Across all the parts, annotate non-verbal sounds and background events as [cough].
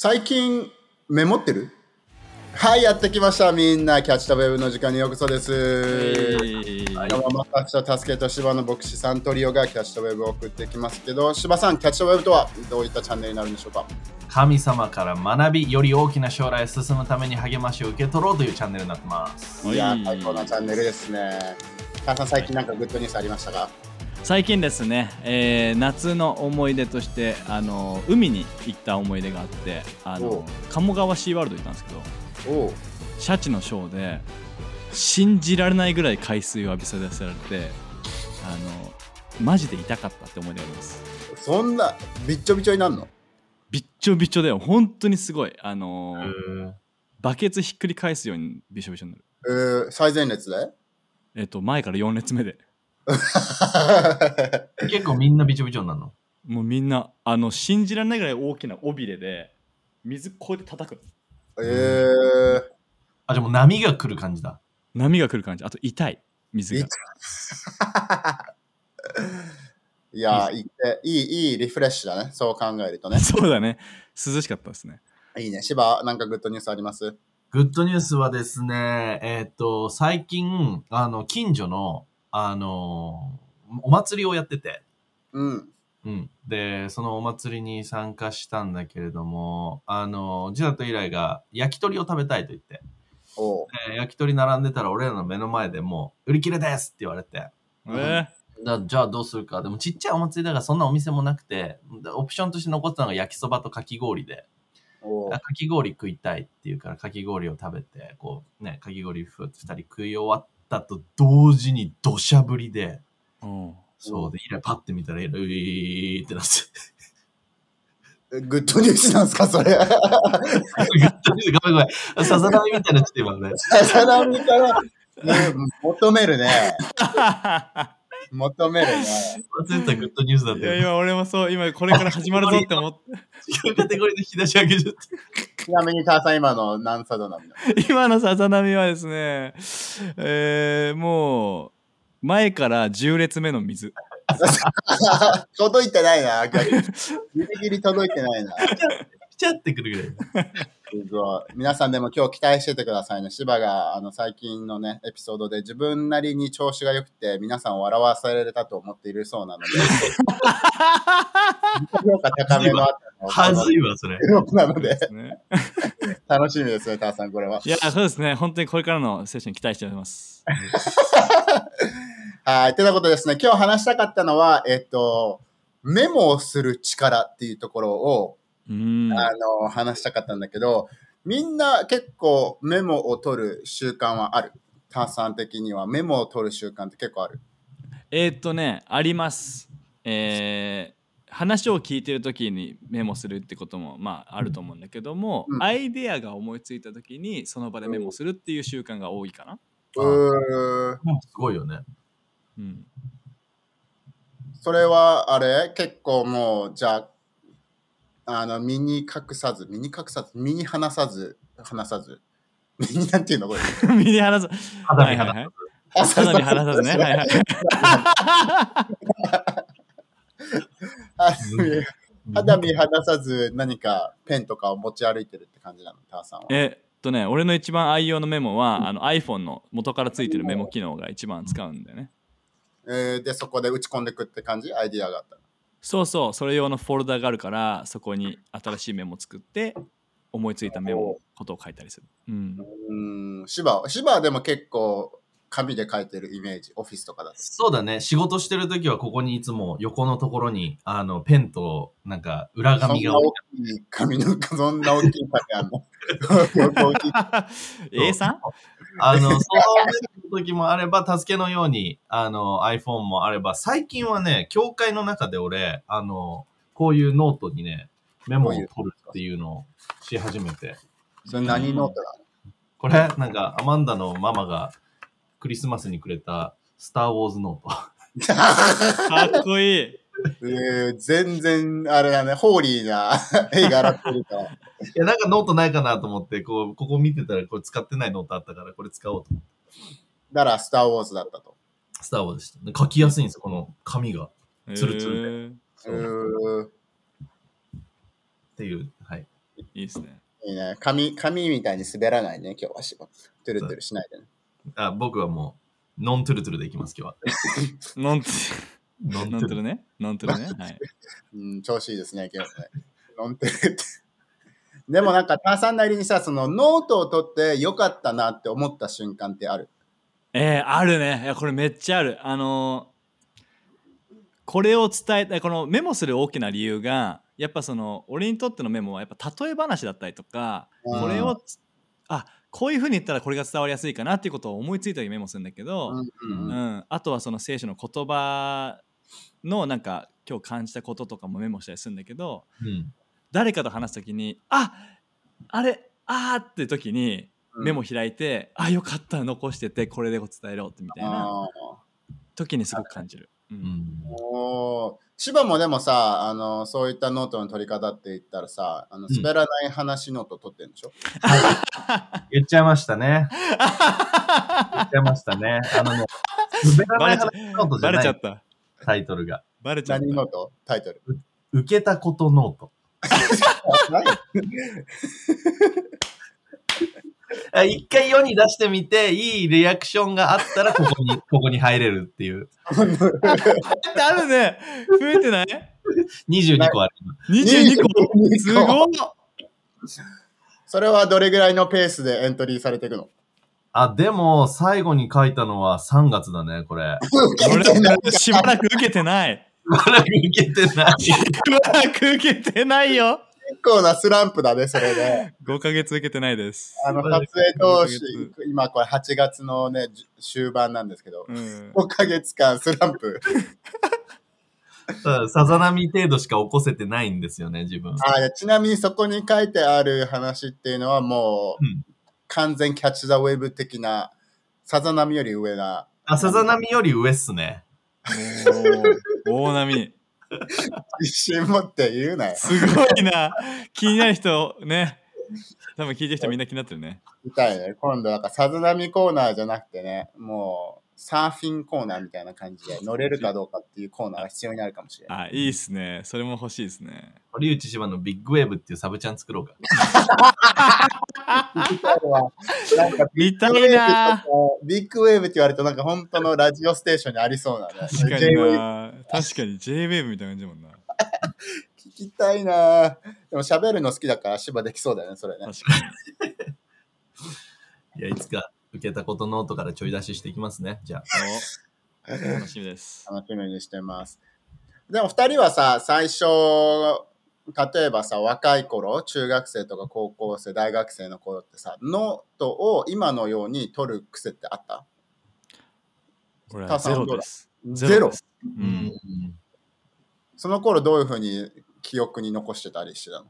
最近メモってる？はい、やってきました。みんな、キャッチタウェブの時間にようこそです。はい今日は私と助けと芝の牧師さんトリオがキャッチタウェブを送ってきますけど、芝さん、キャッチタウェブとはどういったチャンネルになるんでしょうか？神様から学び、より大きな将来へ進むために励ましを受け取ろうというチャンネルになってます。いや最高なチャンネルですね。母さん、最近なんかグッドニュースありましたか最近ですね、えー夏の思い出としてあの海に行った思い出があってあおう。の鴨川シーワールド行ったんですけどおう。シャチのショーで信じられないぐらい海水を浴びせられてあのマジで痛かったって思い出があります。そんな、びっちょびちょになるの？びっちょびちょだよ。本当にすごい。あのバケツひっくり返すようにびしょびしょになる。えー、最前列で？えっと前から4列目で [laughs] 結構みんなびちょびちょになるの？もうみんなあの信じられないぐらい大きな尾びれで水こうやって叩くえー、あ、じゃあもう波が来る感じだ。波が来る感じ。あと痛い。水が。い。[laughs] やー、いいいい、いいリフレッシュだね。そう考えるとね。[laughs] そうだね。涼しかったですね。いいね。芝、なんかグッドニュースあります？グッドニュースはですね、えーっと、最近、あの、近所の、あの、お祭りをやってて、うん。うん。で、そのお祭りに参加したんだけれども、あの、ジダとイライが焼き鳥を食べたいと言って、で焼き鳥並んでたら俺らの目の前でもう、売り切れですって言われて、うん。えだじゃあどうするか。でもちっちゃいお祭りだからそんなお店もなくて、でオプションとして残ってたのが焼きそばとかき氷で、かき氷食いたいっていうからかき氷を食べて、こうね、かき氷ふ二人食い終わったと同時に土砂降りで、うんそうで、イライパッて見たら、イライーってなって。えグッドニュースなんですか、それ。グッドニュースごめんごめん。さざ波みたいなちょっと今ね。さらみから、ね求めるね。[laughs] 求めるね。忘れたグッドニュースだっいやたよ。今俺もそう今これから始まるぞって思って違うカテゴリーで引き出し上げちゃって。ちなみに、ターさん、今の何サドなの今のさざ波はですねえー、もう前から10列目の水 [laughs] 届いてないな。ギリギリ届いてないな。ピチャってくるぐらい。すごい。皆さんでも今日期待しててくださいね。芝があの最近のね、エピソードで自分なりに調子が良くて皆さんを笑わされたと思っているそうなので、評価高めのあったのはずいわ、それ。なので、ね [laughs] 楽しみですね、ターさん、これは。いやそうですね本当にこれからのセッション期待しております [laughs] はい。てなことですね、今日話したかったのは、えっと、メモをする力っていうところを、あの、話したかったんだけど、みんな結構メモを取る習慣はある。ターさん的にはメモを取る習慣って結構ある。えーっとねありますえー話を聞いてる時にメモするってこともまああると思うんだけども、うんアイデアが思いついた時にその場でメモするっていう習慣が多いかな、うーん。すごいよね。うん、それは、あれ？結構もう、じゃあ、あの、身に隠さず、身に隠さず、身に話さず、話さず。身になんていうの？これ。[laughs] 身に話す肌身肌はいはいはい。肌身離さず。ね。はいはい [laughs] 肌身離さず何かペンとかを持ち歩いてるって感じなの、ターさんは。えっとね俺の一番愛用のメモはあの iPhone の元からついてるメモ機能が一番使うんだよね。えーで、そこで打ち込んでいくって感じ？アイディアがあったら。そうそうそれ用のフォルダがあるからそこに新しいメモ作って思いついたメモことを書いたりする、うん、うーん、芝、芝はでも結構紙で書いてるイメージ、オフィスとかだと。そうだね。仕事してるときはここにいつも横のところに、あの、ペンと、なんか、裏そん紙が置いな大きい紙の、そんな大きい紙あ [laughs] んの大きい A3? あの、その時もあれば、助けのように、あの、iPhone もあれば、最近はね、教会の中で俺、あの、こういうノートにね、メモを取るっていうのをし始めて。それ何ノートなのこれ、なんか、アマンダのママがクリスマスにくれた、スター・ウォーズノート。かっこいいえー全然、あれだね、 holy な絵柄っていうか。[laughs] いや、なんかノートないかなと思って、こう、ここ見てたら、これ使ってないノートあったから、これ使おうと思って。だから、スター・ウォーズだったと。スター・ウォーズでした。で書きやすいんですよ、この紙が。ツルツルでへーそううーっていう、はい。いいいですね。いいね。紙、紙みたいに滑らないね、今日はしば。トゥルトゥルしないでね。あ僕はもう、ノントゥルトゥルでいきます、今日は。ノントノントゥルノントゥルね。ノントゥルね。はい。うん、調子いいですね、今日ね。ノントゥルって。でもなんか、ターさんなりにさ、そのノートを取ってよかったなって思った瞬間ってある？えー、あるね。いや、これめっちゃある。あのーこれを伝えたい、このメモする大きな理由が、やっぱその、俺にとってのメモは、やっぱ例え話だったりとか、うんこれをつ、あこういうふうに言ったらこれが伝わりやすいかなっていうことを思いついた時メモするんだけど、うんううんんあとはその聖書の言葉のなんか今日感じたこととかもメモしたりするんだけどうん。誰かと話す時にああれあーって時にメモ開いて、あよかった残しててこれで伝えろってみたいな時にすごく感じる。ううんん。おー千葉もでもさあの、そういったノートの取り方って言ったらさ、あのうん滑らない話ノート取ってるんでしょ、[laughs] 言っちゃいましたね。言っちゃいましたね。あのね、滑らない話ノートじゃないバレちゃった。タイトルが。バレちゃった。何ノート？タイトル。受けたことノート。[laughs] あ一回世に出してみて、いいリアクションがあったら、ここに、[laughs] ここに入れるっていう。[laughs] あるね増えてない？22個ある。?22 個22すごいそれはどれぐらいのペースでエントリーされていくの？あ、でも、最後に書いたのは3月だね、これ。俺しばらく受けてない。[laughs] まだ受けてない。しばらく受けてないよ。結構なスランプだね、それで。[laughs] 5ヶ月受けてないです。あの、撮影当初、今これ8月のね、じ終盤なんですけど、うん。5ヶ月間スランプ。さざ波程度しか起こせてないんですよね、自分。あいやちなみにそこに書いてある話っていうのはもう、うん完全キャッチ・ザ・ウェブ的な、さざ波より上な、あ、さざ波より上っすね。大波。[laughs] 自信持って言うなよ。すごいな。気になる人ね。多分聞いてる人みんな気になってるね。みたいね。今度なんかさざ波コーナーじゃなくてね、もうサーフィンコーナーみたいな感じで乗れるかどうかっていうコーナーが必要になるかもしれない。あ、いいっすね。それも欲しいですね。堀内芝のビッグウェーブっていうサブチャン作ろうか。[laughs] なんか見たいな。ビッグウェーブって言われるとなんか本当のラジオステーションにありそうなね。確かにな。確かに J-Wave みたいな感じだもんな。聞きたいなでも喋るの好きだから芝できそうだよね、それね。確かに。いや、いつか受けたことノートからちょい出ししていきますね。じゃあ。お楽しみです。楽しみにしてます。でも二人はさ、最初、例えばさ、若い頃、中学生とか高校生、大学生の頃ってさ、ノートを今のように取る癖ってあった？これはゼロです。ゼロです。う。うんその頃どういうふうに記憶に残してたりしてたの？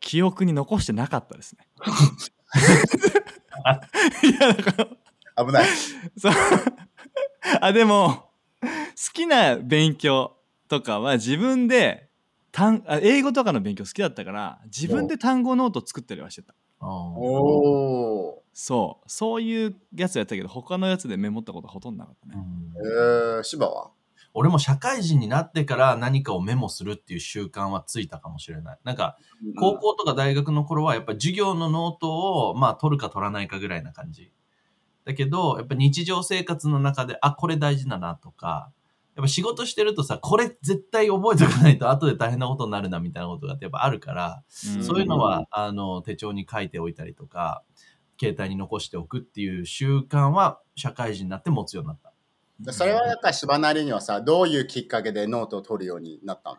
記憶に残してなかったですね。[laughs] いや、だから、危ない。そう。あ、でも、好きな勉強とかは自分で単あ英語とかの勉強好きだったから自分で単語ノート作ったりはしてた。おー。そう。そういうやつやったけど他のやつでメモったことはほとんどなかったね、えー、芝は？俺も社会人になってから何かをメモするっていう習慣はついたかもしれない。なんか、高校とか大学の頃はやっぱ授業のノートをまあ取るか取らないかぐらいな感じ。だけど、やっぱ日常生活の中で、あ、これ大事だなとか、やっぱ仕事してるとさ、これ絶対覚えておかないと後で大変なことになるなみたいなことがやっぱあるから、んそういうのは、あの、手帳に書いておいたりとか、携帯に残しておくっていう習慣は社会人になって持つようになった。でそれはやっぱり芝なりにはさ、どういうきっかけでノートを取るようになったの？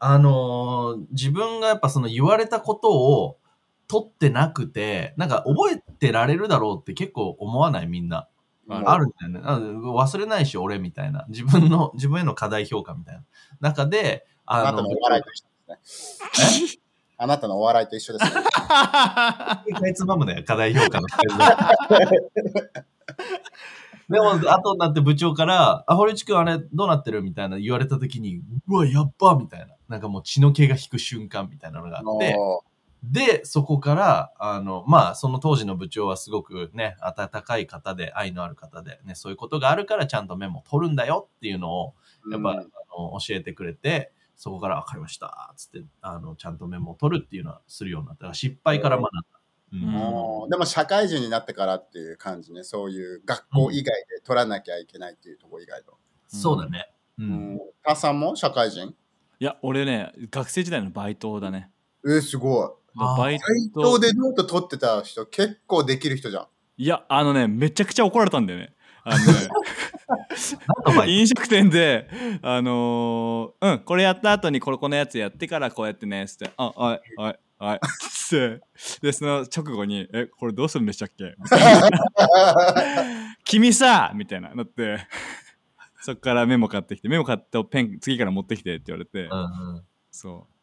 あのー自分がやっぱその言われたことを取ってなくて、なんか覚えてられるだろうって結構思わない？みんな。うんあるんだよね。あ忘れないし、俺みたいな。自分の、自分への課題評価みたいな。中で、あの、たのお笑いと一緒ですね。あなたのお笑いと一緒ですね。かいつまむね、課題評価の [laughs] でも、後になって部長から、あ、堀内くんあれどうなってる？みたいな言われた時に、うわ、やっばみたいな。なんかもう血の気が引く瞬間みたいなのがあって、で、そこから、あの、まあ、その当時の部長はすごくね、温かい方で、愛のある方で、ね、そういうことがあるからちゃんとメモ取るんだよっていうのを、やっぱ、うんあの教えてくれて、そこから分かりました、つって、あの、ちゃんとメモを取るっていうのはするようになった。だから失敗から学んだ。うでも社会人になってからっていう感じね、そういう学校以外で取らなきゃいけないっていうところ以外の。そうだね。う。うんん。母さんも社会人？いや俺ね学生時代のバイトだねえー、すごい。バイバイトトでノート取ってた人結構できる人じゃん。いやあのねめちゃくちゃ怒られたんだよね。あの飲食店で、あのーうん、これやった後にこれこのやつやってからこうやってね、つって、あ、はい、はい、はい、つって、で、その直後に、え、これどうするんでしたっけ？みたいな君さみたいな、なって、そっからメモ買ってきて、メモ買ってペン次から持ってきてって言われて、トうんうん。そう。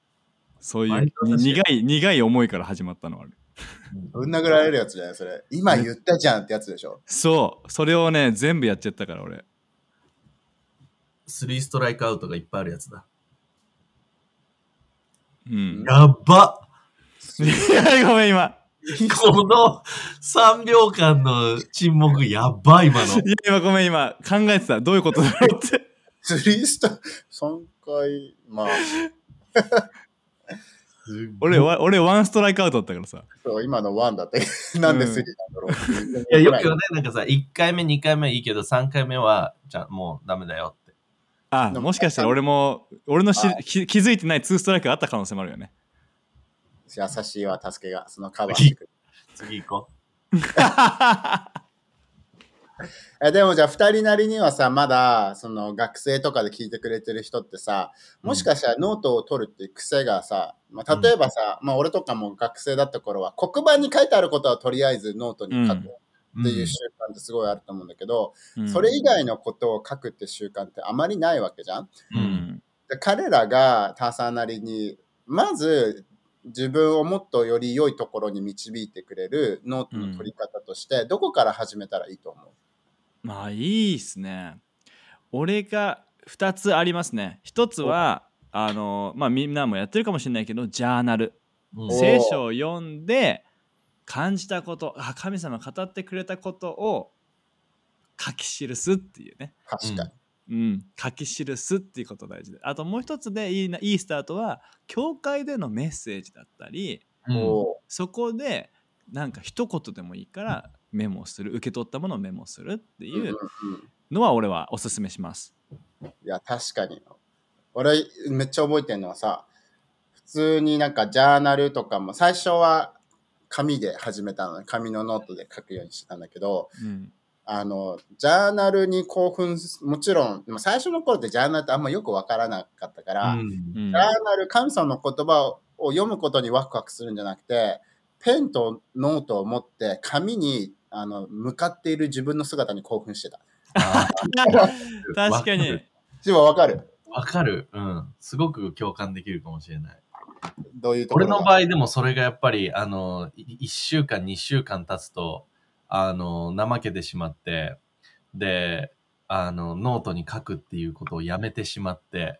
そういう苦い、苦い思いから始まったのある。ぶん殴られるやつじゃないそれ。今言ったじゃんってやつでしょ。そう、それをね、全部やっちゃったから俺。スリーストライクアウトがいっぱいあるやつだ。うん。やっばいや、ごめん、今。この3秒間の沈黙やばい今の。[laughs] いや、今ごめん、今考えてた。どういうことだろうって。[laughs] スリースター、3回、まあ、[laughs] [laughs] 俺、わ俺、ワンストライクアウトだったからさ。そう今の1だって、[laughs] なんでスリーなんだろうっていや、よくよね、なんかさ、1回目、2回目はいいけど、3回目は、じゃあもうダメだよって。あ、でももしかしたら俺も、俺のしあ気気づいてないツーストライクがあった可能性もあるよね。優しいわ、助けが、そのカバーしてくる。次行こ [laughs] [laughs] えでもじゃあ2人なりにはさまだその学生とかで聞いてくれてる人ってさもしかしたらノートを取るっていう癖がさ、まあ、例えばさ、まあ、俺とかも学生だった頃は黒板に書いてあることはとりあえずノートに書くっう。ていう習慣ってすごいあると思うんだけど、うんそれ以外のことを書くって習慣ってあまりないわけじゃん。う。うんん。で彼らがターサーなりにまず自分をもっとより良いところに導いてくれるノートの取り方として、どこから始めたらいいと思う？まあ、いいっすね。俺が2つありますね。1つは、あの、まあ、みんなもやってるかもしれないけど、ジャーナル。聖書を読んで、感じたこと、あ神様が語ってくれたことを書き記すっていうね。確かに。うん、書き記すっていうこと大事であともう一つでいいないいスタートは教会でのメッセージだったりうんおそこでなんか一言でもいいからメモする受け取ったものをメモするってーいうのは俺はおすすめします。いや、確かに。俺、めっちゃ覚えてるのはさ、普通になんかジャーナルとかも、最初は紙で始めたのね。紙のノートで書くようにしてたんだけど、うんあの、ジャーナルに興奮す、もちろん、でも最初の頃ってジャーナルってあんまよくわからなかったから、うんうんジャーナル、神様の言葉を読むことにワクワクするんじゃなくて、ペンとノートを持って紙にあの向かっている自分の姿に興奮してた。あ [laughs] 確かに。でもわかるわかる。うん。すごく共感できるかもしれない。どういうところが？俺の場合でもそれがやっぱり、あの、1週間、2週間経つと、あの、怠けてしまって、で、あの、ノートに書くっていうことをやめてしまって、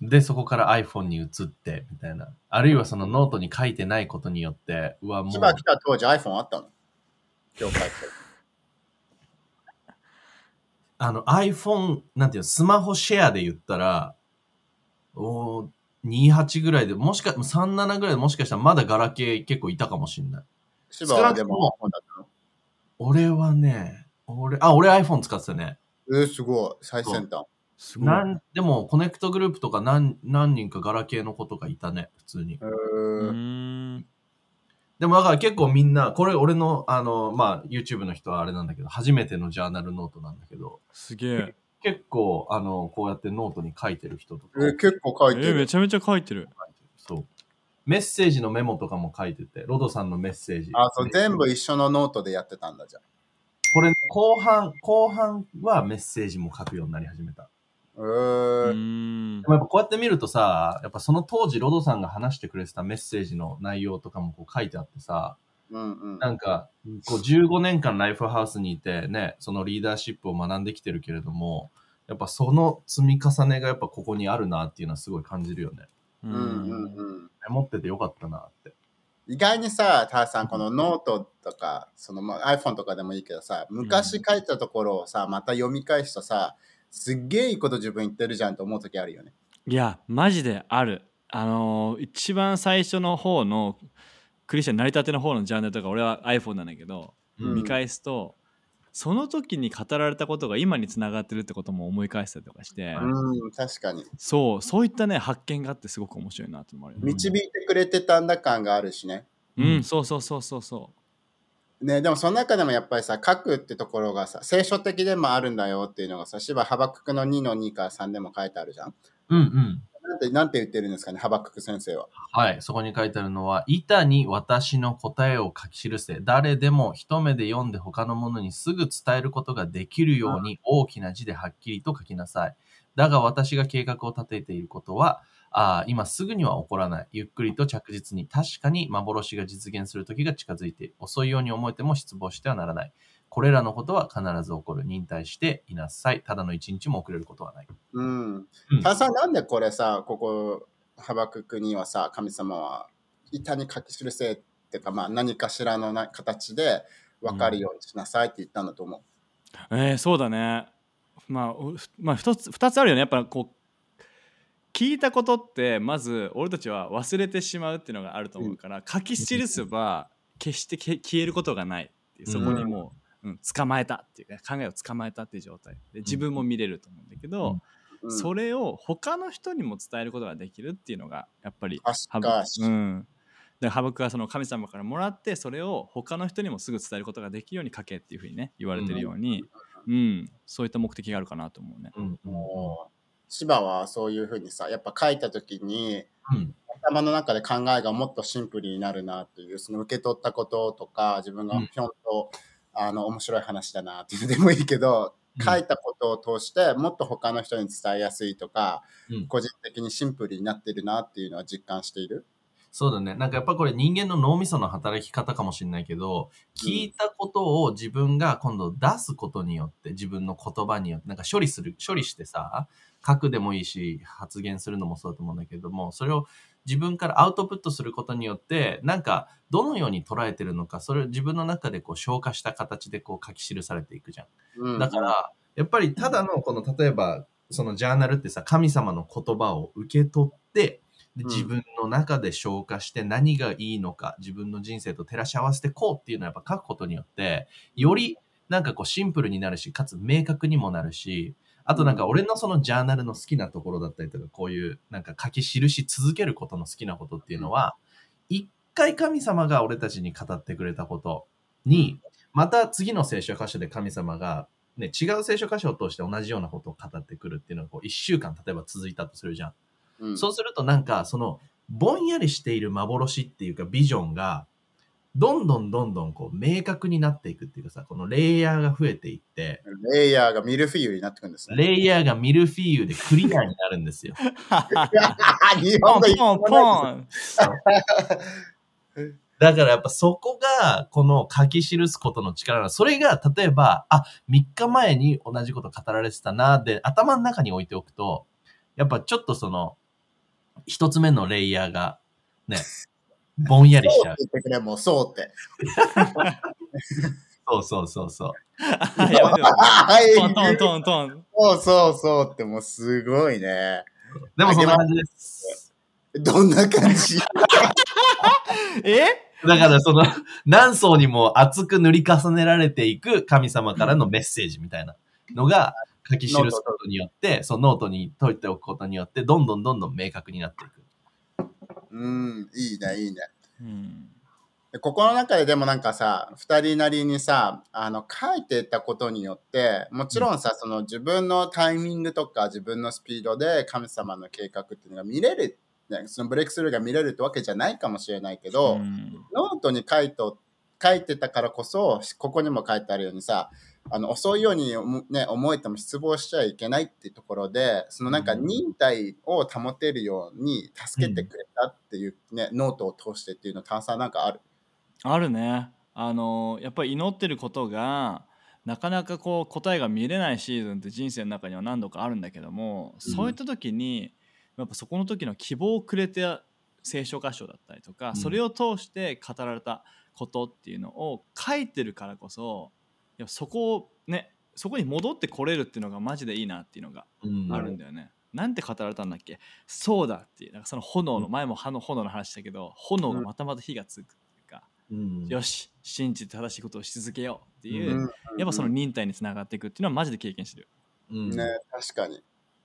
で、そこから iPhone に移って、みたいな。あるいはそのノートに書いてないことによって、うわ、もう千、葉来た当時 iPhone あったの？今日帰って。あの iPhone、なんていうの、スマホシェアで言ったら、おー28ぐらいで、もしか、37ぐらいでもしかしたらまだガラケー結構いたかもしれない。千葉はでも俺はね、俺、あ、俺 iPhone 使ってたね。えー、すごい。最先端。すごい。なんでも、コネクトグループとか何何人かガラケーの子とかいたね、普通にえ。うーでもだから結構みんな、これ俺の、あの、まあ、YouTube の人はあれなんだけど、初めてのジャーナルノートなんだけど、すげえ。結構、あの、こうやってノートに書いてる人とか。えー結構書えーめいてる。ちゃめちゃ書いてる。そう。メッセージのメモとかも書いてて、ロドさんのメッセージ。あ、そう、全部一緒のノートでやってたんだじゃん。これ、後半、後半はメッセージも書くようになり始めた。えうんでもやっぱこうやって見るとさ、やっぱその当時ロドさんが話してくれてたメッセージの内容とかもこう書いてあってさ、うんうん。なんか、こう15年間ライフハウスにいてね、そのリーダーシップを学んできてるけれども、やっぱその積み重ねがやっぱここにあるなっていうのはすごい感じるよね。ううんうんうん。メモっててよかったなって。意外にさ、ターさん、このノートとか、そのまあ iPhone とかでもいいけどさ、昔書いたところをさ、また読み返すとさ、すっげえいいこと自分言ってるじゃんと思う時あるよね。いやマジであるあのー一番最初の方のクリスチャン成り立ての方のジャンルとか俺は iPhone なんだけど、うん見返すとその時に語られたことが今につながってるってことも思い返したりとかして、うん、確かに。そうそういったね発見があってすごく面白いなってのもある導いてくれてたんだ感があるしね。うん、そうそうそうそうそね、でもその中でもやっぱりさ、書くってところがさ、聖書的でもあるんだよっていうのがさ、芝ハバククの2の2から3でも書いてあるじゃん。うんうん。なんて、なんて言ってるんですかね、ハバクク先生は。はい、そこに書いてあるのは、板に私の答えを書き記せ、誰でも一目で読んで他の者にすぐ伝えることができるように大きな字ではっきりと書きなさい。だが私が計画を立てていることは、あー今すぐには起こらない。ゆっくりと着実に、確かに幻が実現する時が近づいて、遅いように思えても失望してはならない。これらのことは必ず起こる。忍耐していなさい。ただの一日も遅れることはない。うん。うんたださ、なんでこれさ、ここ、ハバククにはさ、神様は板に書き記せってか、まあ何かしらのな形で分かるようにしなさいって言ったんだと思う。えー、そうだねまあおまあ2つ二つあるよねやっぱこう聞いたことってまず俺たちは忘れてしまうっていうのがあると思うから、書き記せば決してけ消えることがないそこにもう、うん。捕まえたっていうか考えを捕まえたっていう状態で自分も見れると思うんだけど、うん。それを他の人にも伝えることができるっていうのがやっぱり確ハブか。しうん、でハブクはその神様からもらってそれを他の人にもすぐ伝えることができるように書けっていうふうにね言われてるように、うん。そういった目的があるかなと思うね。うん芝はそういうふうにさ、やっぱ書いたときに、うん。頭の中で考えがもっとシンプルになるなっていう、その受け取ったこととか、自分がうん。ぴょんと、あの、面白い話だなっていうのでもいいけど、うん。書いたことを通してもっと他の人に伝えやすいとか、うん。個人的にシンプルになってるなっていうのは実感している？そうだね。なんかやっぱこれ人間の脳みその働き方かもしれないけど、聞いたことを自分が今度出すことによって、自分の言葉によって、なんか処理する、処理してさ、書くでもいいし、発言するのもそうだと思うんだけども、それを自分からアウトプットすることによって、なんかどのように捉えてるのか、それを自分の中でこう消化した形でこう書き記されていくじゃん。うん、だから、やっぱりただのこの、例えば、そのジャーナルってさ、神様の言葉を受け取って、でうん。自分の中で消化して何がいいのか、自分の人生と照らし合わせてこうっていうのはやっぱ書くことによって、よりなんかこうシンプルになるし、かつ明確にもなるし、あとなんか俺のそのジャーナルの好きなところだったりとか、こういうなんか書き記し続けることの好きなことっていうのは、一回神様が俺たちに語ってくれたことに、また次の聖書箇所で神様がね、違う聖書箇所を通して同じようなことを語ってくるっていうのがこう一週間例えば続いたとするじゃん。うんそうするとなんかそのぼんやりしている幻っていうかビジョンがどんどんどんどんこう明確になっていくっていうかさ、このレイヤーが増えていって、レイヤーがミルフィーユになってくるんですね。レイヤーがミルフィーユでクリアになるんですよ。日ポ本語ポンポンだからやっぱそこがこの書き記すことの力なの。それが例えば、あ、3日前に同じこと語られてたなで頭の中に置いておくと、やっぱちょっとその、一つ目のレイヤーがね、ぼんやりしちゃうそうって。言ってくれ、もうそうって。そうそうそうそう。はい。トントントントンそうそうそうってもうすごいね。でもそんな感じです。どんな感じ？え？だからその何層にも厚く塗り重ねられていく神様からのメッセージみたいなのが書き記すことによって、そのノートに書いておくことによって、どんどんどんどん明確になっていく。うん、いいね、いいね。うんでここの中ででもなんかさ、二人なりにさ、あの、書いてったことによって、もちろんさ、その自分のタイミングとか自分のスピードで神様の計画っていうのが見れる、ね、そのブレイクスルーが見れるってわけじゃないかもしれないけど、うんノートに書いと書いてたからこそ、ここにも書いてあるようにさ、あの遅いように、ね、思えても失望しちゃいけないっていうところで、そのなんかうん。忍耐を保てるように助けてくれたっていう、ねノートを通してっていうの、炭酸なんかある？あるね。あのやっぱり祈ってることがなかなかこう答えが見れないシーズンって人生の中には何度かあるんだけども、うん。そういった時にやっぱそこの時の希望をくれて聖書箇所だったりとか、うん。それを通して語られたことっていうのを書いてるからこそいやそこをねそこに戻ってこれるっていうのがマジでいいなっていうのがうん。あるんだよね。なんて語られたんだっけ？そうだっていうなんかその炎の、前も歯の炎の話したけど炎がまたまた火がつくっていうか、うん。よし信じて正しいことをし続けようっていう、うん。やっぱその忍耐につながっていくっていうのはマジで経験してるうん。ね、確かに。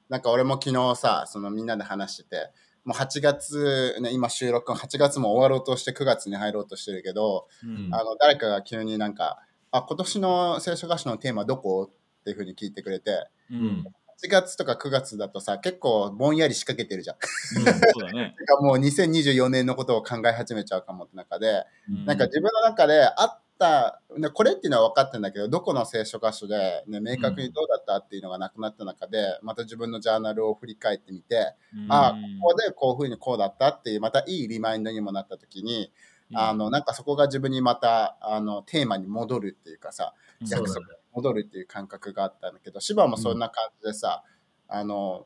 なんか俺も昨日さ、そのみんなで話してて、もう8月、ね、今収録8月も終わろうとして9月に入ろうとしてるけど、うん。あの誰かが急になんか、あ、今年の聖書歌詞のテーマどこっていうふうに聞いてくれて、うん。うん8月とか9月だとさ、結構ぼんやり仕掛けてるじゃん。そう [laughs] もう2024年のことを考え始めちゃうかもって中で、うなんか自分の中であった、ねこれっていうのは分かってるんだけど、どこの聖書箇所で、ね、明確にどうだったっていうのがなくなった中で、また自分のジャーナルを振り返ってみて、うん。ああ、ここでこういうふうにこうだったっていう、またいいリマインドにもなった時に、あの、なんかそこが自分にまた、あの、テーマに戻るっていうかさ、うん。約束に戻るっていう感覚があったんだけど、芝もそんな感じでさ、あの、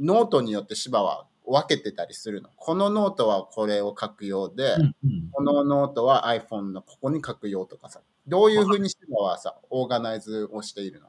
ノートによって芝は分けてたりするの。このノートはこれを書く用で、うんうん。このノートは iPhone のここに書くよとかさ、どういうふうに芝はさ、オーガナイズをしているの？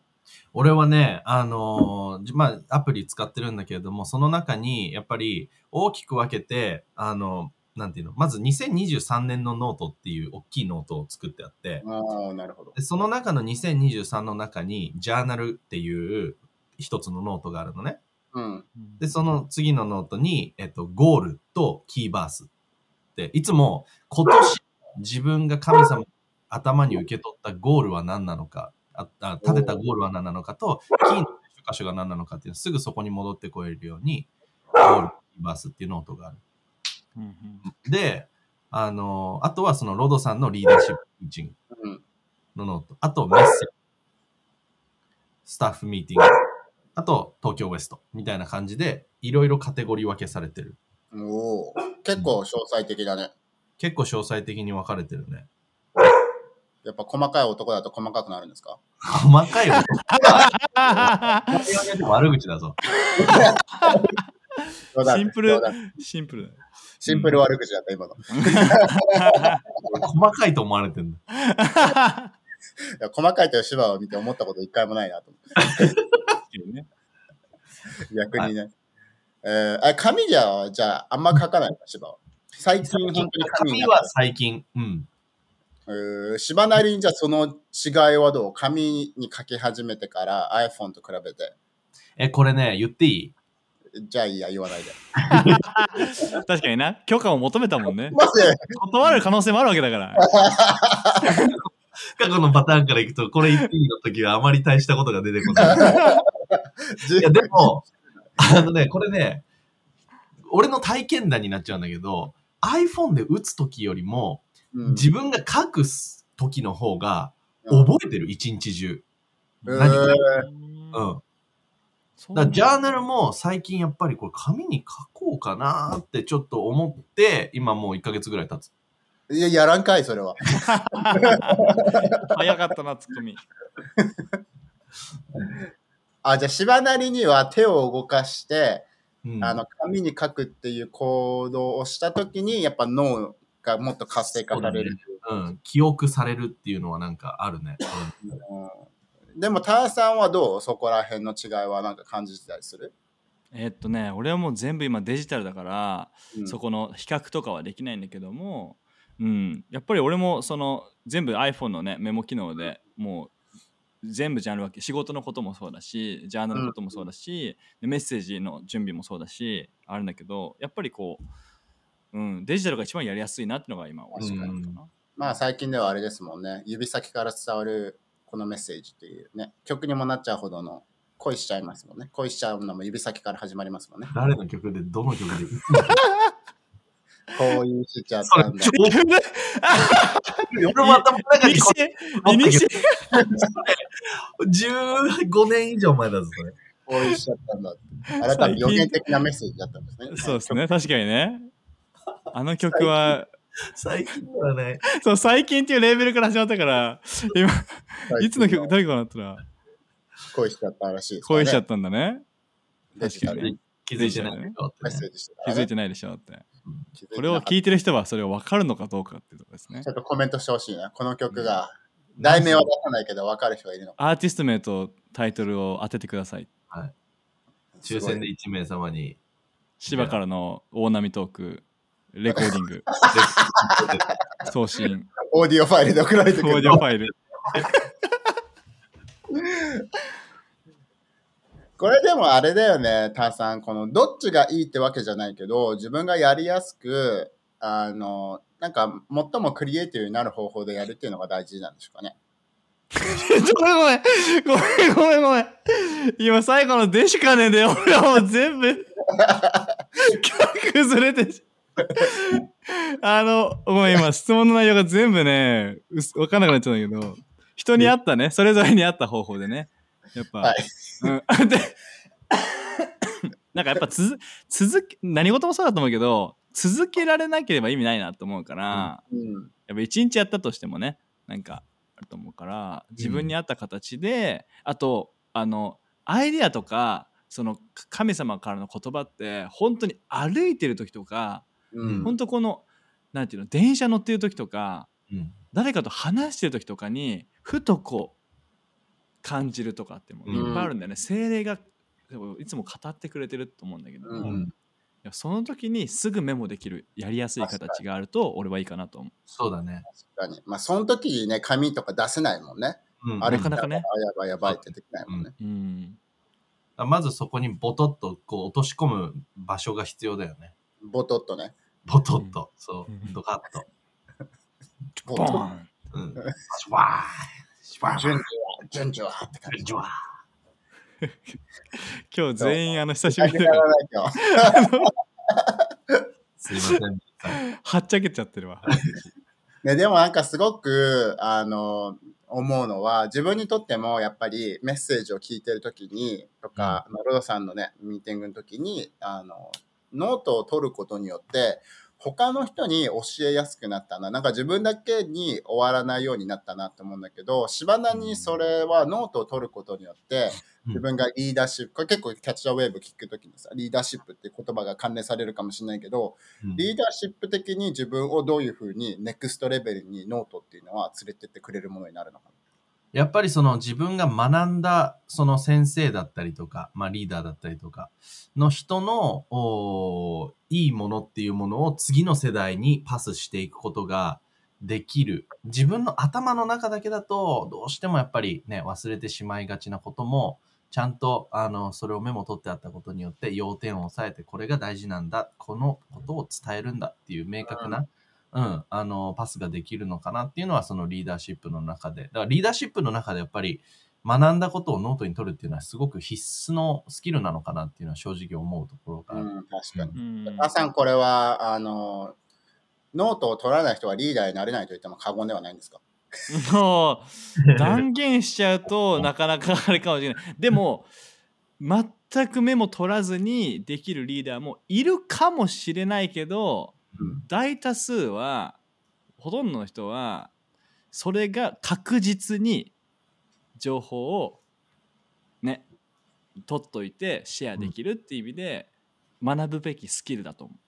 俺はね、あのーじまあ、アプリ使ってるんだけれども、その中に、やっぱり大きく分けて、あの、なんていうの、まず2023年のノートっていう大きいノートを作ってあって、ああ、なるほど。でその中の2023の中に、ジャーナルっていう一つのノートがあるのね。うん。で、その次のノートに、えっと、ゴールと key verse って、いつも今年自分が神様頭に受け取ったゴールは何なのか、ああ立てたゴールは何なのかと、キーの箇所が何なのかっていうのすぐそこに戻ってこれるように、ゴール、 key verse っていうノートがある。うんうんで、あの、あとはそのロドさんの leadership teaching うん。のノート。あとメッセージ。スタッフミーティング。あと東京ウエスト。みたいな感じで、いろいろカテゴリー分けされてる。おお、結構詳細的だね。結構詳細的に分かれてるね。やっぱ細かい男だと細かくなるんですか？細かいよ。[laughs] 悪口だぞ。シンプルシンプルシンプル悪口だった、今の。い [laughs] 細かいと思われてんだ。[laughs] や細かいという芝を見て思ったこと一回もないなと思って。ね逆にね。えー、あ紙じゃ、じゃあ、あんま書かないの、芝は？最近本当に紙紙は最近。うん。芝なりにじゃあその違いはどう？紙に書き始めてから iPhone と比べて。え、これね、言っていい？じゃあいいや、言わないで。[laughs] 確かにな許可を求めたもんね [laughs] まず、断る可能性もあるわけだから [laughs] 過去のパターンからいくと、これ言っていいの時はあまり大したことが出てこない。いや、でも、あのね、これね、俺の体験談になっちゃうんだけど、iPhone で打つ時よりも、うん自分が書く時の方がうん覚えてる、一日中。えー何これうんうん。だジャーナルも最近やっぱりこれ紙に書こうかなってちょっと思って、今もう1ヶ月ぐらい経つ。いや、やらんかい、それは。[laughs] 早かったなツッコミ [laughs] あ、じゃあ、芝なりには手を動かして、うん、あの、紙に書くっていう行動をしたときに、やっぱ脳がもっと活性化される。うん、記憶されるっていうのはなんかあるね。うん、でも、ターさんはどう？そこら辺の違いはなんか感じてたりする、えっとね俺はもう全部今デジタルだから、うん。そこの比較とかはできないんだけども、うん、やっぱり俺もその全部 iPhone のねメモ機能でもう全部ジャンル分け仕事のこともそうだしジャーナルのこともそうだし、でメッセージの準備もそうだしあるんだけどやっぱりこう、うん、デジタルが一番やりやすいなっていうのが今は確かな、まあ、最近ではあれですもんね。指先から伝わるこのメッセージっていうね、曲にもなっちゃうほどの恋しちゃいますもんね。恋しちゃうのも指先から始まりますもんね。誰の曲で、どの曲で。恋しちゃったんだ。俺も頭の中にイニシエイニシエ15年以上前だぞ、それ。恋しちゃったんだ。あなたの予言的なメッセージだったんですね。そうですね確かにねあの曲は [laughs] 最近はね。そう最近っていうレーベルから始まったから [laughs] 今はいいつの曲どういうかなったら恋しちゃったらしいね。恋しちゃった。んだね。デジタルに気づいてない。ね。気づいてないでしょって。これを聞いてる人はそれを分かるのかどうかっていうところですね。ちょっとコメントしてほしいな。この曲が、題名は出さないけど分かる人がいるのか。アーティスト名とタイトルを当ててください。抽選で1名様に。芝からの大波トーク、レコーディング、[laughs] 送信、オーディオファイルで送られてくオーるディオファイル。[laughs] これでもあれだよね、ターさん。この、どっちがいいってわけじゃないけど、自分がやりやすく、あの、なんか、最もクリエイティブになる方法でやるっていうのが大事なんでしょうかね。ごめんごめん。ごめんごめんごめん。今最後のデシカネで俺はもう全部 [laughs] 崩れてし [laughs] あの、ごめん今質問の内容が全部ね、わかんなくなっちゃうんだけど、人に合ったね、それぞれに合った方法でね。やっぱ、はい。うん、[laughs] で、なんかやっぱつづ続け、何事もそうだと思うけど、続けられなければ意味ないなと思うから、うん。やっぱ一日やったとしてもねなんかあると思うから自分に合った形で、あとあのアイディアとかそのか神様からの言葉って本当に歩いてる時とか、うん。本当このなんていうの電車乗ってる時とかうん。誰かと話してる時とかにふとこう感じるとかってもういっぱいあるんだよね、精霊がでもいつも語ってくれてると思うんだけど、うんその時にすぐメモできるやりやすい形があると俺はいいかなと思う。そうだね。確かに。まあ、その時にね、紙とか出せないもんね。うん。あれなかなかねあやばいやばいってできないもんね。うんまずそこにボトッとこう落とし込む場所が必要だよね。ボトッとね。ボトッと。そううん。ドカッと。ボーンうん。シュワーシュワー順序は、順序はって感じ。シュワー [laughs] 今日全員あの久しぶりやだ。[laughs] すいません。はっちゃけちゃってるわ。ね、でもなんかすごく、あの、思うのは、自分にとってもやっぱりメッセージを聞いてるときに、とか、ロドさんのね、ミーティングの時に、あの、ノートを取ることによって、他の人に教えやすくなったな。なんか自分だけに終わらないようになったなと思うんだけど、芝的にそれはノートを取ることによって、自分がリーダーシップ、これ結構 Catch a Wave 聞くときにさ、リーダーシップって言葉が関連されるかもしれないけど、うん。リーダーシップ的に自分をどういうふうに next level にノートっていうのは連れてってくれるものになるのかやっぱりその自分が学んだその先生だったりとか、まあリーダーだったりとかの人のおいいものっていうものを次の世代にパスしていくことができる。自分の頭の中だけだとどうしてもやっぱりね、忘れてしまいがちなこともちゃんとあのそれをメモ取ってあったことによって要点を押さえてこれが大事なんだ、このことを伝えるんだっていう明確な、うん、あの、パスができるのかなっていうのは、そのリーダーシップの中で。だからリーダーシップの中でやっぱり学んだことをノートに取るっていうのはすごく必須のスキルなのかなっていうのは正直思うところがある。な。うん、確かに。うんあさん、これは、あの、ノートを取らない人はリーダーになれないと言っても過言ではないんですか？もう断言しちゃうと [laughs] なかなかあれかもしれない。でも全くメモ取らずにできるリーダーもいるかもしれないけどうん大多数はほとんどの人はそれが確実に情報をね取っといてシェアできるっていう意味で学ぶべきスキルだと思うん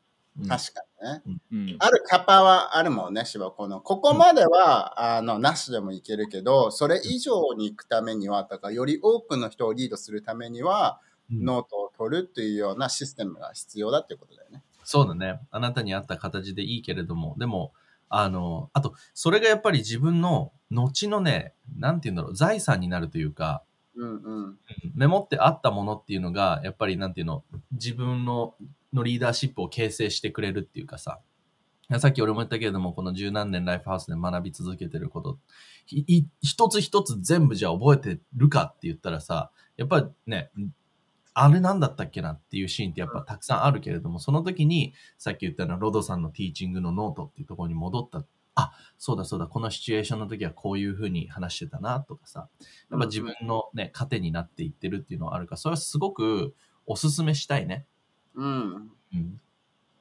確かにね。う。うんあるキャパはあるもんね、芝この。ここまでは、あの、なしでもいけるけど、それ以上に行くためには、だからより多くの人をリードするためには、うんノートを取るっていうようなシステムが必要だっていうことだよね。そうだね。あなたに合った形でいいけれども、でも、あの、あと、それがやっぱり自分の後のね、なんて言うんだろう、財産になるというか、うんうん。メモってあったものっていうのが、やっぱりなんていうの、自分ののリーダーシップを形成してくれるっていうかさ、さっき俺も言ったけれども、この十何年ライフハウスで学び続けてること、一つ一つ全部じゃあ覚えてるかって言ったらさ、やっぱりね、あれなんだったっけなっていうシーンってやっぱたくさんあるけれども、その時にさっき言ったようなロドさんのティーチングのノートっていうところに戻った。あ、そうだそうだ、このシチュエーションの時はこういうふうに話してたなとかさ、やっぱ自分のね、糧になっていってるっていうのはあるから、それはすごくおすすめしたいね。うん。うん。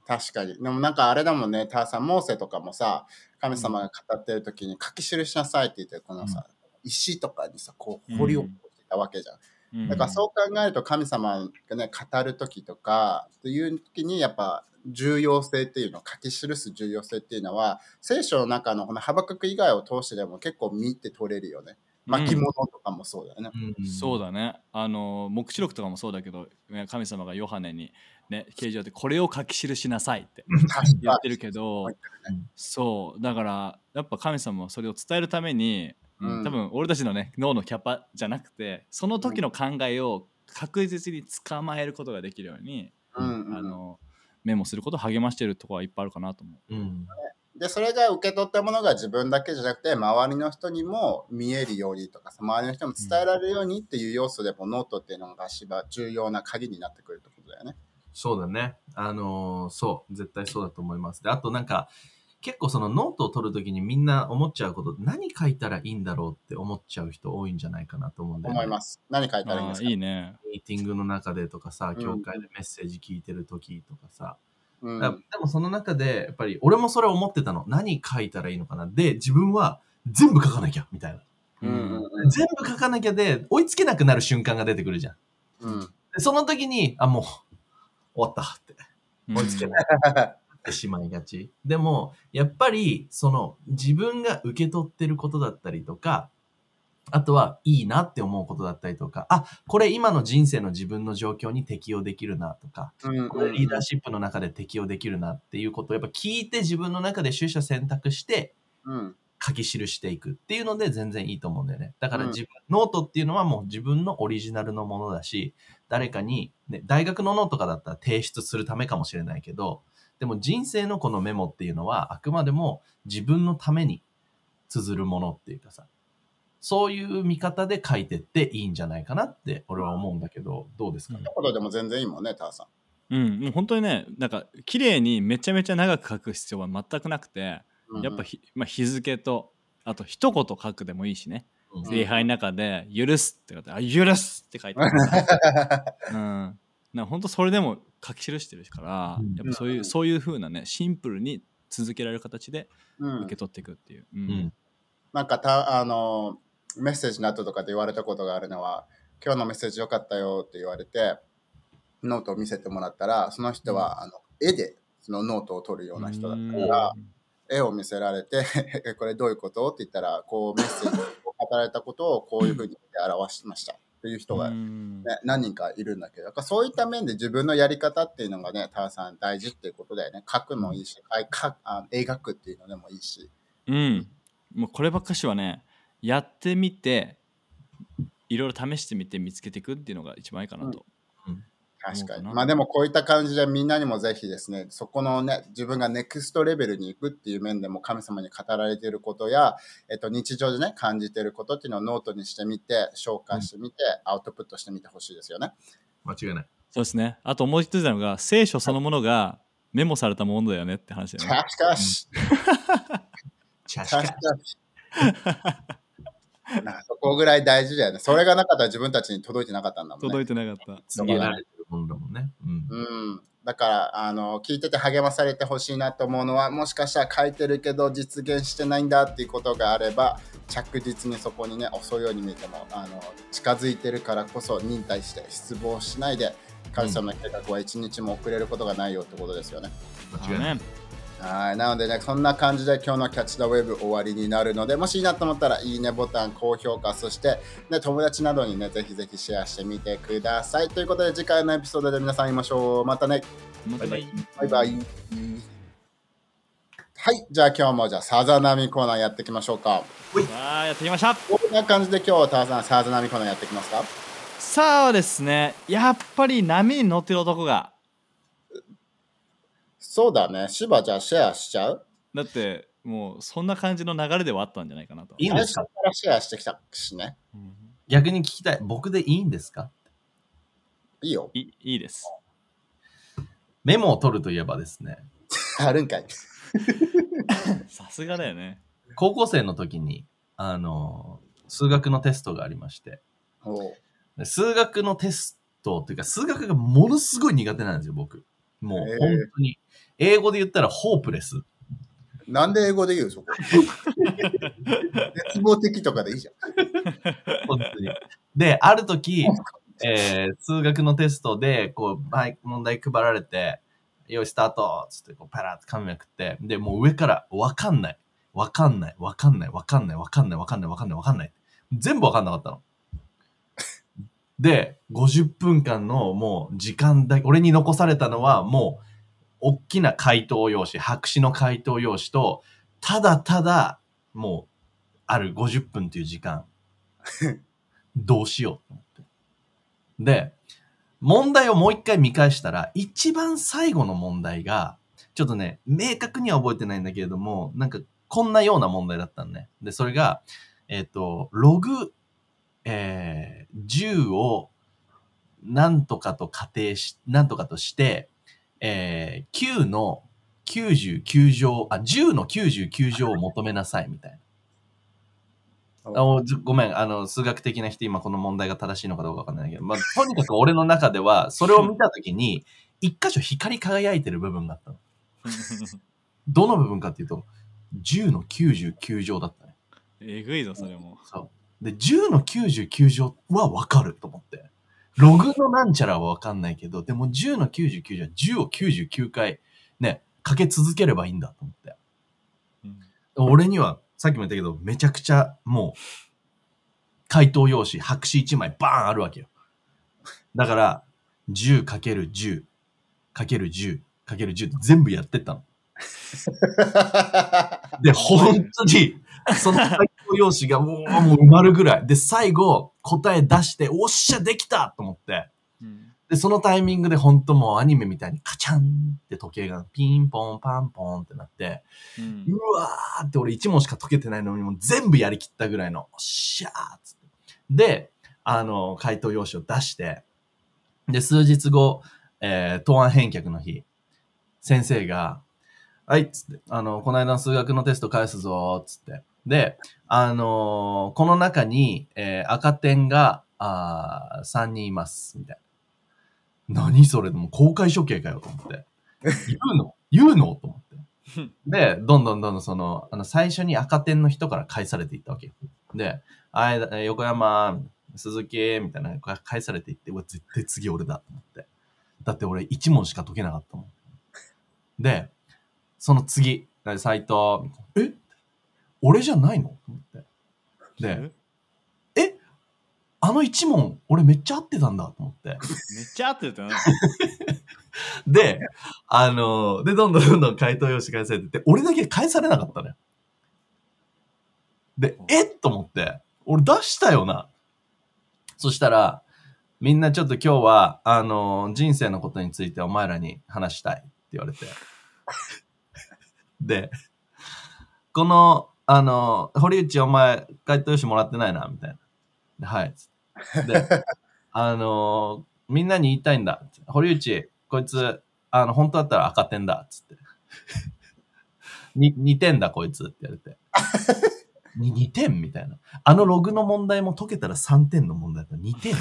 確かに。でもなんかあれだもんね、ターさん、モーセとかもさ、神様が語ってる時に書き記しなさいって言って、このさ、石とかにさ、こう掘り起こしてたわけじゃん。うんだからそう考えると神様がね、語る時とかっていう時にやっぱ重要性っていうのを書き記す重要性っていうのは聖書の中のこのハバクク以外を通してでも結構見て取れるよね。巻物とかもそうだよね。そうだね。あの黙示録とかもそうだけどね神様がヨハネにね刑事でこれを書き記しなさいって言ってるけど [laughs] そう。だからやっぱ神様はそれを伝えるために、うん、多分俺たちのね脳のキャパじゃなくてその時の考えを確実に捕まえることができるように、うんうん、あのメモすることを励ましてるところはいっぱいあるかなと思う。うんで、それが受け取ったものが自分だけじゃなくて、周りの人にも見えるようにとか、周りの人にも伝えられるようにっていう要素でも、ノートっていうのが重要な鍵になってくるってことだよね。そうだね。あのー、そう、絶対そうだと思います。で、あとなんか、結構そのノートを取るときにみんな思っちゃうこと、何書いたらいいんだろうって思っちゃう人多いんじゃないかなと思うんだよね。思います。何書いたらいいんですか？いいね。ミーティングの中でとかさ、教会でメッセージ聞いてるときとかさ、うん、でもその中で、やっぱり俺もそれ思ってたの。何書いたらいいのかな？で、自分は全部書かなきゃ、みたいな。全部書かなきゃで、追いつけなくなる瞬間が出てくるじゃん。うん、でその時に、あ、もう、終わったって。追いつけない。[laughs] ってしまいがち。でも、やっぱり、その、自分が受け取ってることだったりとか、あとは、いいなって思うことだったりとか、あ、これ今の人生の自分の状況に適用できるなとか、これリーダーシップの中で適用できるなっていうことをやっぱ聞いて自分の中で取捨選択して、書き記していくっていうので全然いいと思うんだよね。だから自分、ノートっていうのはもう自分のオリジナルのものだし、誰かに、ね、大学のノートとかだったら提出するためかもしれないけど、でも人生のこのメモっていうのはあくまでも自分のために綴るものっていうかさ、そういう見方で書いてっていいんじゃないかなって俺は思うんだけど、どうですか？ね。一言でも全然いいもんね、ターさん。うん、もう本当にね、なんか綺麗にめちゃめちゃ長く書く必要は全くなくて、うんうん、やっぱひ、まあ、日付と、あと一言書くでもいいしね。うん、礼拝の中で、許すって書いて、あ、許すって書いてある。[laughs] うん。な本当それでも書き記してるから、やっぱそういう、そういう風なね、シンプルに続けられる形で受け取っていくっていう。うん。うん、なんかた、あの、メッセージの後とかで言われたことがあるのは、今日のメッセージよかったよって言われて、ノートを見せてもらったら、その人は、あの絵でそのノートを取るような人だったから、絵を見せられて [laughs] これどういうこと？って言ったら、こうメッセージを語られたことをこういうふうに表しましたっていう人が、ね、何人かいるんだけど、そういった面で自分のやり方っていうのがね、タワさん大事っていうことだよね。書くもいいし、かあ描くっていうのでもいいし。うん。もうこればっかしはね、やってみていろいろ試してみて見つけていくっていうのが一番いいかなと。うん、確かに。まあでもこういった感じでみんなにもぜひですね、そこのね、自分がネクストレベルに行くっていう面でも神様に語られていることや、えっと、日常でね、感じていることっていうのをノートにしてみて、紹介してみて、うん、アウトプットしてみてほしいですよね。間違いない。そうですね。あともう一つなのが、聖書そのものがメモされたものだよねって話だよね。確かに。確かに。[laughs] なそこぐらい大事だよね。それがなかったら自分たちに届いてなかったんだもんね。届いてなかった。もんだもんね。うん。うん、だから、あの、聞いてて励まされてほしいなと思うのは、もしかしたら書いてるけど実現してないんだっていうことがあれば、着実にそこにね、遅いように見えても、あの、近づいてるからこそ忍耐して失望しないで、神様の計画は一日も遅れることがないよってことですよね。間違いない。はい。なのでね、そんな感じで今日のキャッチ・ザ・ウェブ終わりになるので、もしいいなと思ったら、いいねボタン、高評価、そして、ね、友達などにね、ぜひぜひシェアしてみてください。ということで、次回のエピソードで皆さん会いましょう。またね。バイバイ。バイバイ。はい。じゃあ今日もじゃあ、さざ波コーナーやっていきましょうか。さあ、やってきました。こんな感じで今日、タワさん、さざ波コーナーやっていきますか？さあですね、やっぱり波に乗ってる男が。そうだね。芝じゃあシェアしちゃう？だって、もうそんな感じの流れではあったんじゃないかなと。いいんですかからシェアしてきたしね。うん逆に聞きたい。僕でいいんですか？いいよ。いいいです。メモを取るといえばですね、あるんかい。さすがだよね。高校生の時に、あの、数学のテストがありまして、おうで数学のテストっていうか、数学がものすごい苦手なんですよ、僕。もう本当に。英語で言ったらホープレス。なんで英語で言うそこ？絶望的とかでいいじゃん。本当に。で、ある時、えー数学のテストで、こう、はい問題配られて、よい、スタートつって、こう、パラって紙めくって、で、もう上から、わかんない。わかんない。わかんない。わかんない。わかんない。わかんない。わかんない。わかんない。全部わかんなかったの。で、50分間のもう時間だけ、俺に残されたのはもう、大きな回答用紙、白紙の回答用紙と、ただただ、もう、ある50分という時間。どうしようと思って。で、問題をもう一回見返したら、一番最後の問題が、ちょっとね、明確には覚えてないんだけれども、なんか、こんなような問題だったのね。で、それが、えっ、と、ログ、えー、10を、なんとかと仮定し、なんとかとして、えー、9の99乗、あ、10の99乗を求めなさい、みたいな。[laughs] あごめん、あの、数学的な人、今この問題が正しいのかどうかわかんないけど、まあ、とにかく俺の中では、[laughs] それを見たときに、一箇所光り輝いてる部分があったの。[laughs] どの部分かっていうと、10の99乗だったね。えぐいぞ、それも。そう。で、10の99乗はわかると思って。ログのなんちゃらはわかんないけど、でも10の99乗は10を99回ね、かけ続ければいいんだと思って。うん俺には、さっきも言ったけど、めちゃくちゃもう、回答用紙、白紙1枚バーンあるわけよ。だから、10かける10かける10かける10って全部やってったの。[laughs] で、本当に、その回答用紙がもうもう埋まるぐらい。で、最後、答え出して、おっしゃ、できたと思って。うんで、そのタイミングで本当もうアニメみたいにカチャンって時計がピンポンパンポンってなって、うんうわーって俺1問しか解けてないのにもう全部やりきったぐらいの、おっしゃーっつって。で、あの、回答用紙を出して、で、数日後、えー、答案返却の日、先生が、はい、っつって、あの、この間の数学のテスト返すぞ、つって。で、あのーこの中に、えー赤点が、あー3人います、みたいな。何それでも公開処刑かよ、と思って。[laughs] 言うの？言うの？と思って。で、どんどんどんどんその、あの、最初に赤点の人から返されていったわけよ。で、あ横山、鈴木、みたいな、返されていって、うわ、絶対次俺だと思って。だって俺1問しか解けなかったもん。で、その次、斎藤、え？俺じゃないの？と思って。で、え？あの1問、俺めっちゃ合ってたんだと思って。めっちゃ合ってたな。[laughs] で、あの、で、どんどんどんどん回答用紙返されてって、俺だけ返されなかったのよ。で、え？っと思って、俺出したよな。そしたら、みんなちょっと今日は、あの、人生のことについてお前らに話したいって言われて。で、この、あの、堀内お前、回答用紙もらってないな、みたいな。ではい。で、[laughs] あの、みんなに言いたいんだ。堀内、こいつ、あの、本当だったら赤点だ。つって。[laughs] に2点だ、こいつって言われて。[laughs] に2点みたいな。あのログの問題も解けたら3点の問題だったら2点。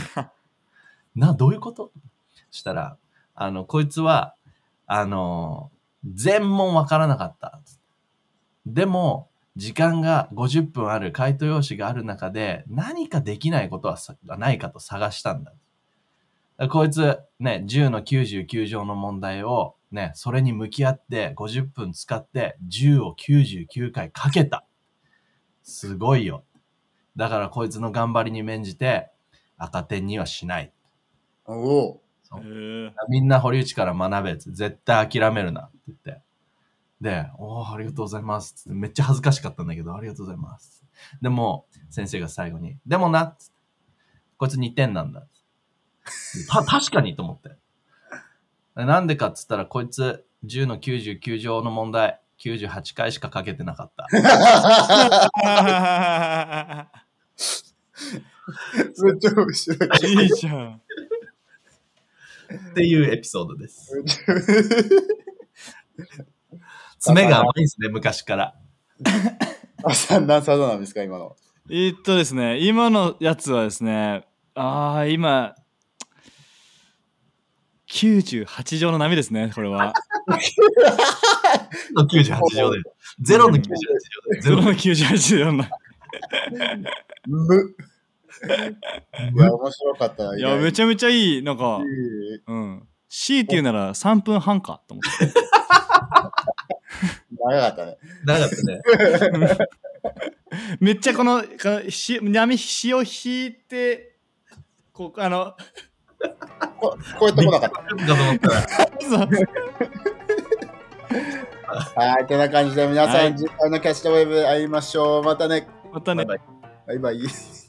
な、どういうこと？したら、あの、こいつは、あの、全問わからなかった。でも、時間が50分ある回答用紙がある中で、何かできないことはさないかと探したんだ。だこいつ、ね、10の99乗の問題を、ね、それに向き合って50分使って10を99回かけた。すごいよ。だからこいつの頑張りに免じて赤点にはしない。おおみんな堀内から学べ絶対諦めるなって言って。で、おーありがとうございますって。めっちゃ恥ずかしかったんだけど、ありがとうございます。でも、先生が最後に、でもなっつってこいつ2点なんだ。た、[laughs] 確かにと思って。なんでかっつったら、こいつ10の99乗の問題、98回しかかけてなかった。[laughs] めっちゃ面白い。いいじゃん。っていうエピソードです。爪が甘いですね、昔から。[laughs] あ、三段差なんですか、今の？えーっとですね、今のやつはですね、ああ、今、98乗の波ですね、これは。の98乗で。ゼロの98乗で。[laughs] ゼロのゼロの98乗の。む。いや、面白かったな。いや、めちゃめちゃいい、なんかゃ、いいうん。強いて言うなら3分半かと思って。長かったね。長かったね。[laughs] めっちゃこのこのし波潮引いてこうあのここういうとこなかっかと思った。[laughs] はい、てな感じで皆さん、はい次回のキャストウェブ会いましょう。またね。またねバイバイバイバイ。